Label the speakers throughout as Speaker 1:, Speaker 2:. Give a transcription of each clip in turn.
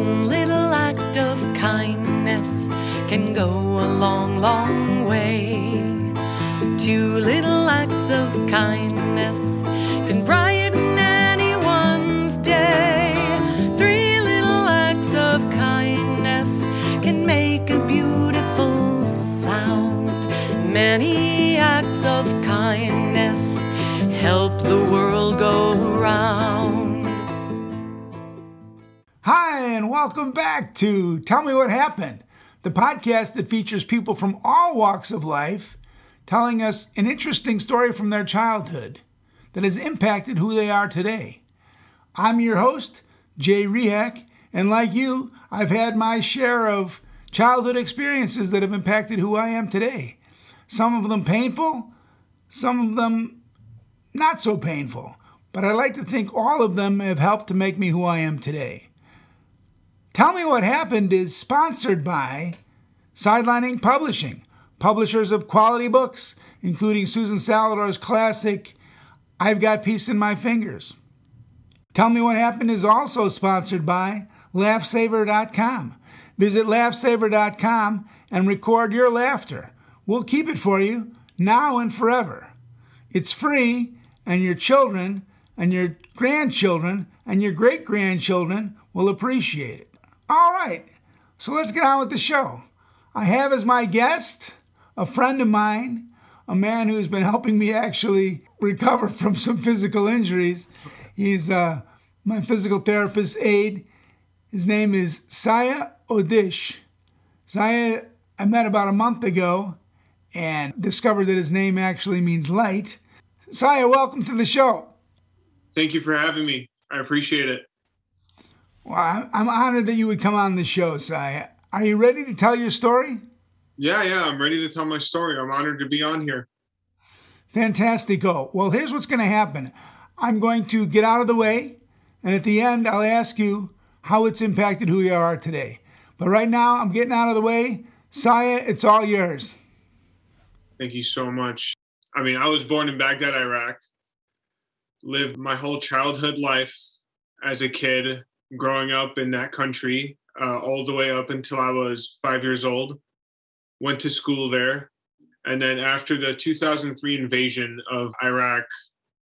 Speaker 1: One little act of kindness can go a long, long way. Two little acts of kindness
Speaker 2: and welcome back to Tell Me What Happened, the podcast that features people from all walks of life telling us an interesting story from their childhood that has impacted who they are today. I'm your host, Jay Rehak, and like you, I've had my share of childhood experiences that have impacted who I am today. Some of them painful, some of them not so painful, but I like to think all of them have helped to make me who I am today. Tell Me What Happened is sponsored by Sidelining Publishing, publishers of quality books, including Susan Salidor's classic I've Got Peace in My Fingers. Tell Me What Happened is also sponsored by LaughSaver.com. Visit LaughSaver.com and record your laughter. We'll keep it for you now and forever. It's free, and your children and your grandchildren and your great grandchildren will appreciate it. All right, so let's get on with the show. I have as my guest a friend of mine, a man who's been helping me actually recover from some physical injuries. He's uh, my physical therapist aide. His name is Saya Odish. Saya, I met about a month ago and discovered that his name actually means light. Saya, welcome to the show.
Speaker 3: Thank you for having me. I appreciate it.
Speaker 2: Well, I'm honored that you would come on the show, Saya. Are you ready to tell your story?
Speaker 3: Yeah, yeah, I'm ready to tell my story. I'm honored to be on here.
Speaker 2: Fantastico. Oh, well, here's what's going to happen I'm going to get out of the way, and at the end, I'll ask you how it's impacted who you are today. But right now, I'm getting out of the way. Saya, it's all yours.
Speaker 3: Thank you so much. I mean, I was born in Baghdad, Iraq, lived my whole childhood life as a kid growing up in that country, uh, all the way up until I was five years old went to school there. And then after the 2003 invasion of Iraq,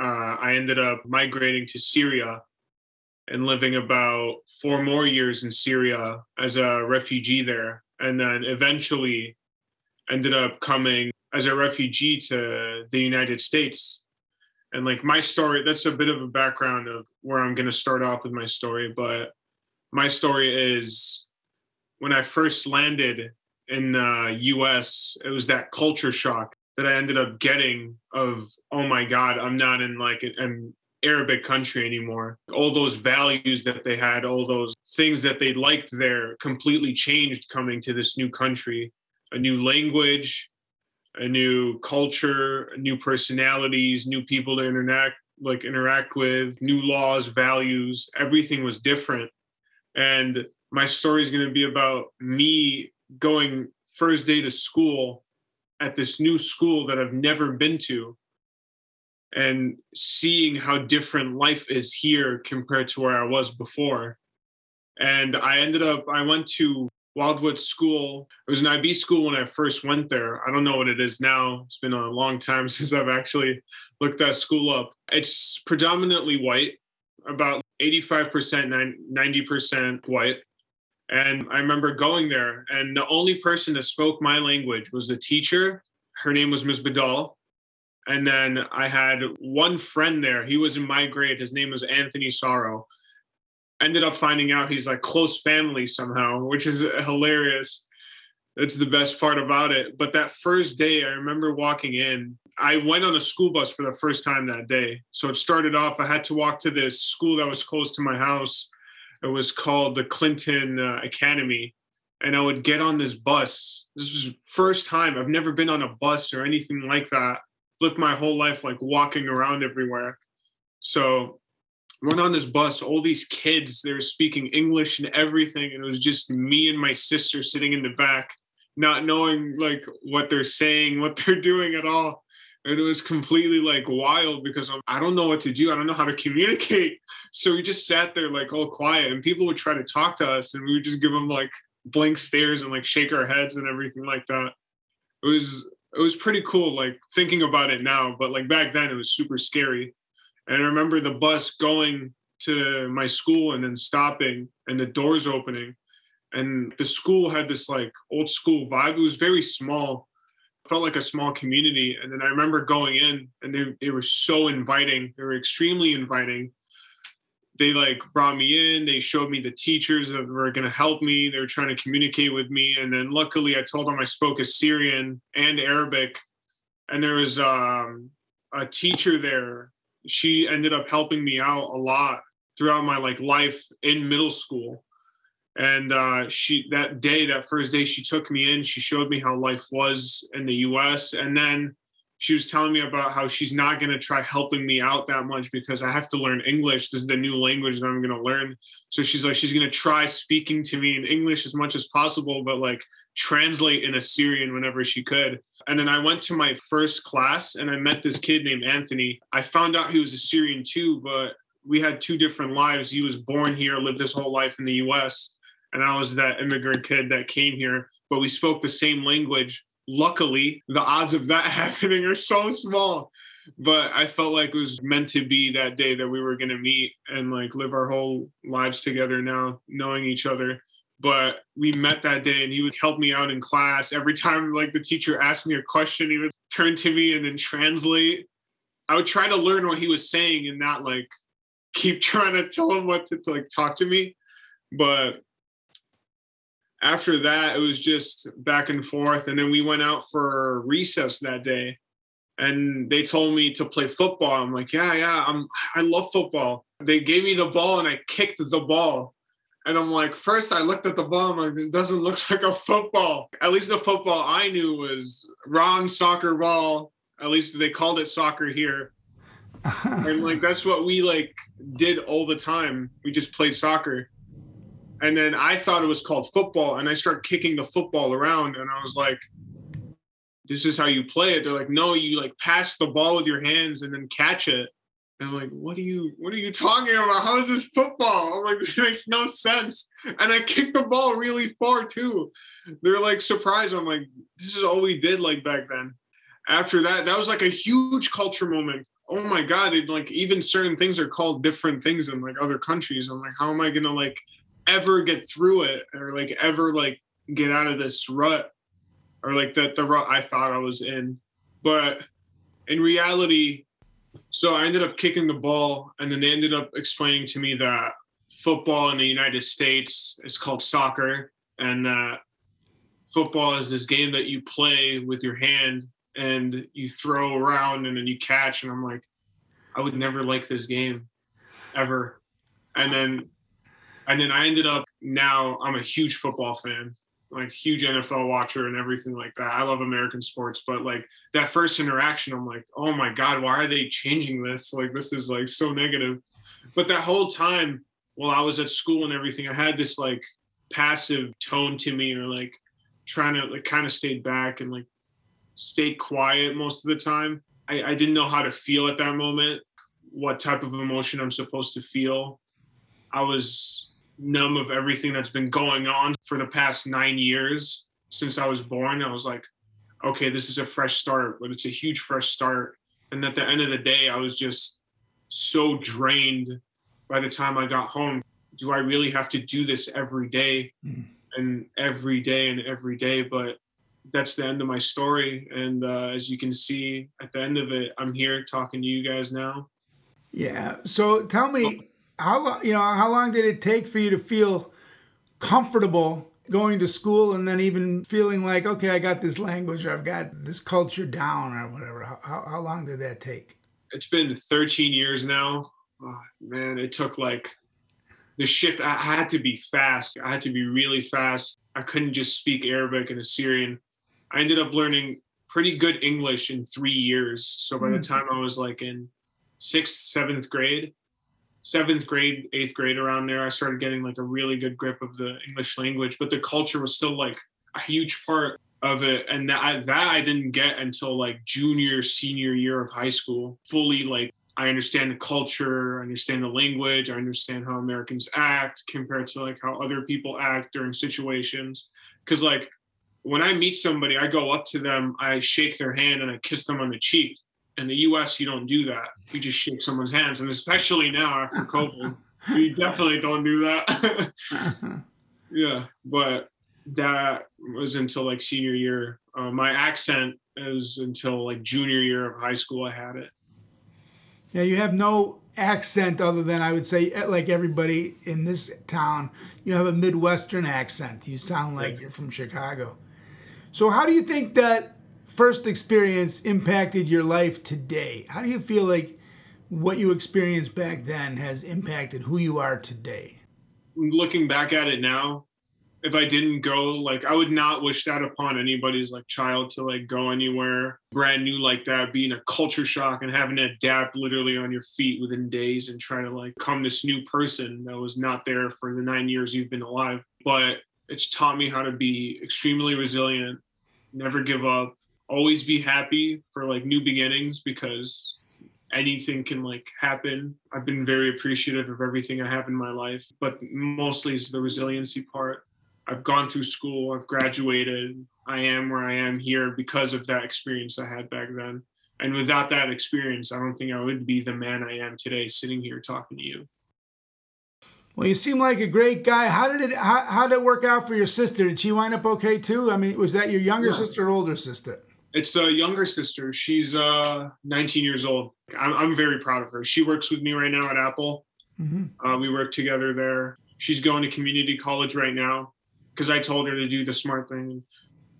Speaker 3: uh, I ended up migrating to Syria and living about four more years in Syria as a refugee there. And then eventually ended up coming as a refugee to the United States. And like my story, that's a bit of a background of where I'm going to start off with my story. But my story is when I first landed in uh, the US, it was that culture shock that I ended up getting of, oh my God, I'm not in like an Arabic country anymore. All those values that they had, all those things that they liked there completely changed coming to this new country. A new language, a new culture, new personalities, new people to interact like interact with, new laws, values, everything was different. And my story is going to be about me going first day to school at this new school that I've never been to and seeing how different life is here compared to where I was before. And I ended up, I went to Wildwood School. It was an IB school when I first went there. I don't know what it is now. It's been a long time since I've actually looked that school up. It's predominantly white, about 85%, 90% white. And I remember going there, and the only person that spoke my language was a teacher. Her name was Ms. Badal. And then I had one friend there. He was in my grade. His name was Anthony Sorrow. Ended up finding out he's like close family somehow, which is hilarious. That's the best part about it. But that first day, I remember walking in. I went on a school bus for the first time that day. So it started off, I had to walk to this school that was close to my house it was called the Clinton uh, Academy. And I would get on this bus. This was first time. I've never been on a bus or anything like that. Lived my whole life like walking around everywhere. So went on this bus, all these kids, they were speaking English and everything. And it was just me and my sister sitting in the back, not knowing like what they're saying, what they're doing at all. and it was completely like wild because I'm, I don't know what to do. I don't know how to communicate. So we just sat there like all quiet, and people would try to talk to us, and we would just give them like blank stares and like shake our heads and everything like that. It was it was pretty cool, like thinking about it now, but like back then it was super scary. And I remember the bus going to my school and then stopping and the doors opening. And the school had this like old school vibe. It was very small felt like a small community. And then I remember going in and they, they were so inviting. They were extremely inviting. They like brought me in, they showed me the teachers that were going to help me. They were trying to communicate with me. And then luckily I told them I spoke Assyrian and Arabic. And there was um, a teacher there. She ended up helping me out a lot throughout my like life in middle school. And uh, she that day that first day she took me in she showed me how life was in the us and then she was telling me about how she's not going to try helping me out that much because i have to learn english. This is the new language that i'm going to learn. So she's like she's going to try speaking to me in english as much as possible but like translate in assyrian whenever she could and then i went to my first class and i met this kid named anthony i found out he was assyrian too but we had two different lives he was born here lived his whole life in the us and I was that immigrant kid that came here, but we spoke the same language. Luckily, the odds of that happening are so small. But I felt like it was meant to be that day that we were going to meet and like live our whole lives together now, knowing each other. But we met that day and he would help me out in class. Every time like the teacher asked me a question, he would turn to me and then translate. I would try to learn what he was saying and not like keep trying to tell him what to, to like talk to me. But after that, it was just back and forth. And then we went out for recess that day and they told me to play football. I'm like, yeah, yeah, I'm, I love football. They gave me the ball and I kicked the ball. And I'm like, first I looked at the ball. I'm like, this doesn't look like a football. At least the football I knew was wrong soccer ball. At least they called it soccer here. and like that's what we like did all the time. We just played soccer. And then I thought it was called football, and I start kicking the football around, and I was like, "This is how you play it." They're like, "No, you like pass the ball with your hands and then catch it." And I'm like, "What are you? What are you talking about? How is this football?" I'm like, "This makes no sense." And I kicked the ball really far too. They're like surprised. I'm like, "This is all we did like back then." After that, that was like a huge culture moment oh my god it, like even certain things are called different things in like other countries i'm like how am i gonna like ever get through it or like ever like get out of this rut or like that the rut I thought I was in. But in reality, so I ended up kicking the ball and then they ended up explaining to me that football in the United States is called soccer and that football is this game that you play with your hand and you throw around and then you catch and I'm like I would never like this game ever. And then and then I ended up now I'm a huge football fan, like huge NFL watcher and everything like that. I love American sports, but like that first interaction, I'm like, oh my God, why are they changing this? Like this is like so negative. But that whole time while I was at school and everything, I had this like passive tone to me or like trying to like kind of stayed back and like stayed quiet most of the time. I, I didn't know how to feel at that moment, what type of emotion I'm supposed to feel. I was numb of everything that's been going on for the past nine years since I was born. I was like, okay, this is a fresh start, but it's a huge fresh start. And at the end of the day, I was just so drained by the time I got home. Do I really have to do this every day mm. and every day and every day? But that's the end of my story. And uh, as you can see at the end of it, I'm here talking to you guys now.
Speaker 2: Yeah. So tell me, how long you know how long did it take for you to feel comfortable going to school and then even feeling like okay i got this language or i've got this culture down or whatever? How, how long did that take?
Speaker 3: It's been 13 years now. Oh, man it took like the shift i had to be fast. I had to be really fast. I couldn't just speak arabic and assyrian. I ended up learning pretty good english in three years. So by mm. the hmm. time i was like in sixth seventh grade seventh grade, eighth grade around there, I started getting like a really good grip of the English language, but the culture was still like a huge part of it and that that I didn't get until like junior senior year of high school fully like I understand the culture, I understand the language, I understand how Americans act compared to like how other people act during situations. Cause like when I meet somebody, I go up to them, I shake their hand and I kiss them on the cheek. In the US, you don't do that. You just shake someone's hands. And especially now after COVID, you definitely don't do that. yeah. But that was until like senior year. Uh, my accent is until like junior year of high school, I had it.
Speaker 2: Yeah, you have no accent other than I would say, eh, like everybody in this town, you have a Midwestern accent. You sound like you're from Chicago. So, how do you think that first experience impacted your life today? How do you feel like what you experienced back then has impacted who you are today?
Speaker 3: Looking back at it now, if I didn't go, like I would not wish that upon anybody's like child to like go anywhere brand new like that, being a culture shock and having to adapt literally on your feet within days and try to like come this new person that was not there for the nine years you've been alive. But it's taught me how to be extremely resilient, never give up, always be happy for like new beginnings because anything can like happen. I've been very appreciative of everything I have in my life, but mostly is the resiliency part I've gone through school, I've graduated, I am where I am here because of that experience I had back then. And without that experience, I don't think I would be the man I am today, sitting here talking to you.
Speaker 2: Well, you seem like a great guy. How did it how, how did it work out for your sister? Did she wind up okay too? I mean, was that your younger yeah. sister or older sister?
Speaker 3: It's a younger sister. She's uh 19 years old. I'm, I'm very proud of her. She works with me right now at Apple. Mm-hmm. Uh, we work together there. She's going to community college right now because I told her to do the smart thing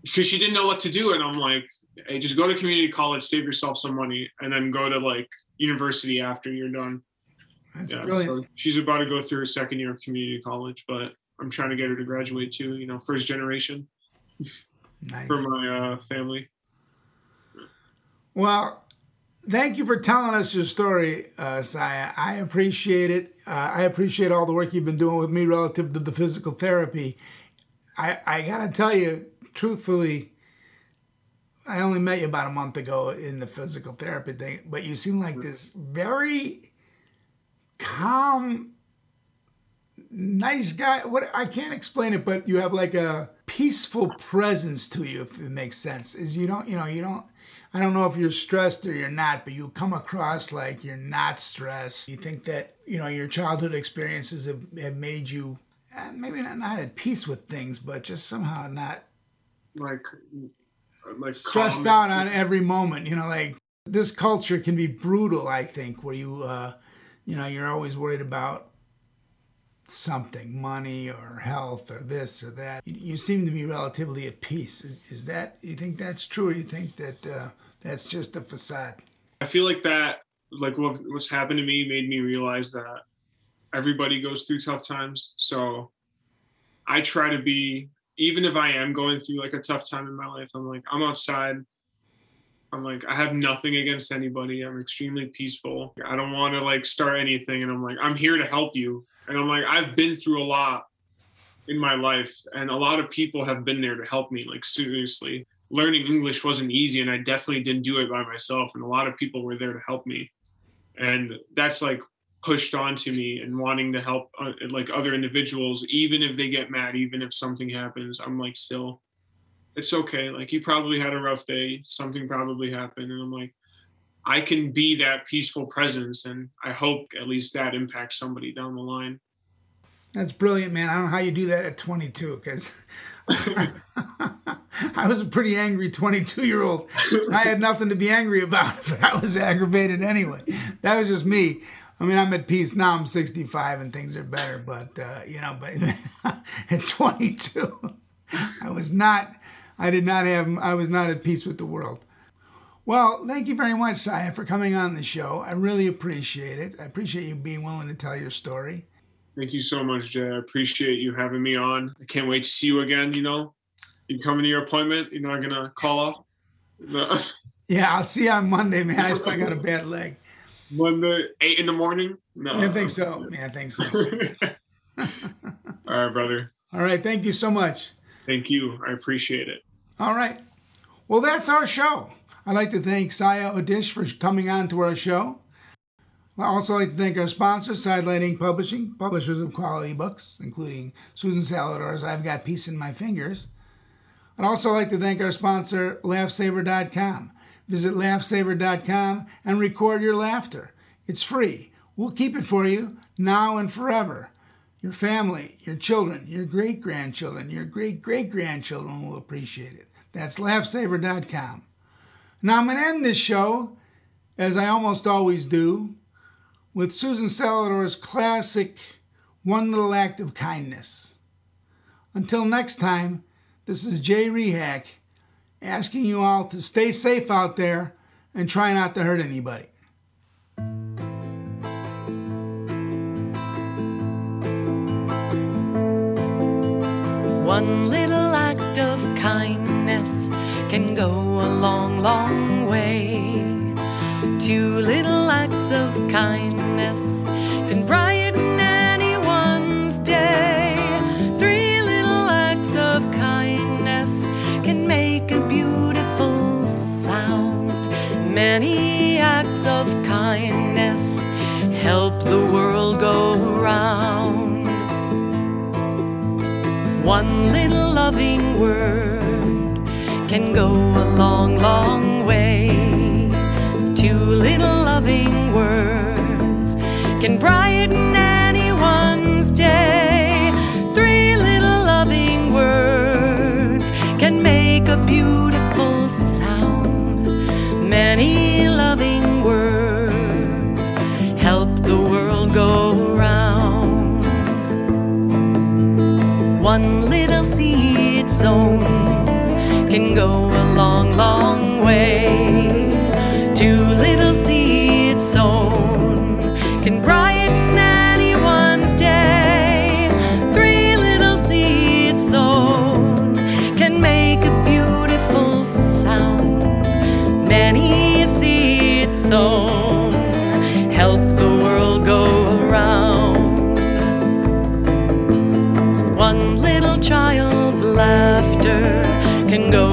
Speaker 3: because she didn't know what to do. And I'm like, hey, just go to community college, save yourself some money, and then go to like university after you're done.
Speaker 2: That's yeah, brilliant.
Speaker 3: So she's about to go through her second year of community college, but I'm trying to get her to graduate too, you know, first generation nice. for my uh, family.
Speaker 2: Well, thank you for telling us your story, uh, Saya. I appreciate it. Uh, I appreciate all the work you've been doing with me relative to the physical therapy. I, I gotta tell you, truthfully, I only met you about a month ago in the physical therapy thing, but you seem like this very calm, nice guy. What I can't explain it, but you have like a peaceful presence to you, if it makes sense. Is you don't, you know, you don't. I don't know if you're stressed or you're not, but you come across like you're not stressed. You think that you know your childhood experiences have, have made you uh, maybe not, not at peace with things, but just somehow not
Speaker 3: like like
Speaker 2: stressed calm. out on every moment. You know, like this culture can be brutal. I think where you uh, you know you're always worried about something, money or health or this or that. You, seem to be relatively at peace. Is, is, that you think that's true, or you think that uh, that's just a facade?
Speaker 3: I feel like that, like what, what's happened to me, made me realize that everybody goes through tough times. So I try to be, even if I am going through like a tough time in my life, I'm like, I'm outside. I'm like, I have nothing against anybody. I'm extremely peaceful. I don't want to like start anything. And I'm like, I'm here to help you. And I'm like, I've been through a lot in my life. And a lot of people have been there to help me. Like, seriously, learning English wasn't easy. And I definitely didn't do it by myself. And a lot of people were there to help me. And that's like pushed onto me and wanting to help uh, like other individuals even if they get mad even if something happens i'm like still it's okay like you probably had a rough day something probably happened and i'm like i can be that peaceful presence and i hope at least that impacts somebody down the line
Speaker 2: that's brilliant man i don't know how you do that at 22 because I was a pretty angry 22 year old. I had nothing to be angry about, but I was aggravated anyway. That was just me. I mean, I'm at peace now. I'm 65 and things are better, but uh, you know, but at 22, I was not. I did not have. I was not at peace with the world. Well, thank you very much, Saya, for coming on the show. I really appreciate it. I appreciate you being willing to tell your story.
Speaker 3: Thank you so much, Jay. I appreciate you having me on. I can't wait to see you again. You know, you coming to your appointment. You're not gonna call off.
Speaker 2: No. Yeah, I'll see you on Monday, man. I still got a bad leg.
Speaker 3: Monday, eight in the morning? No.
Speaker 2: I think so. Yeah, I think so.
Speaker 3: All right, brother.
Speaker 2: All right. Thank you so much.
Speaker 3: Thank you. I appreciate it.
Speaker 2: All right. Well, that's our show. I'd like to thank Saya Odish for coming on to our show. I'd also like to thank our sponsor, Sidelighting Publishing, publishers of quality books, including Susan Salidor's I've Got Peace in My Fingers. I'd also like to thank our sponsor, LaughSaver.com. Visit LaughSaver.com and record your laughter. It's free. We'll keep it for you now and forever. Your family, your children, your great grandchildren, your great great grandchildren will appreciate it. That's laughsaver.com. Now I'm going to end this show, as I almost always do, with Susan Salidor's classic One Little Act of Kindness. Until next time, this is Jay Rehak asking you all to stay safe out there and try not to hurt anybody.
Speaker 1: One little act of kindness can go a long, long way. Two little acts of kindness can brighten anyone's day. Three little acts of kindness can make a beautiful sound. Many acts of kindness help the world go round. One little loving word can go a long, long way. Two little loving words can brighten anyone's day. Three little loving words can make a beautiful sound. Many loving words help the world go round. One little seed sown go a long, long way. Two little seeds sown can brighten anyone's day. Three little seeds sown can make a beautiful sound. Many seeds sown help the world go around. One little child's laughter can go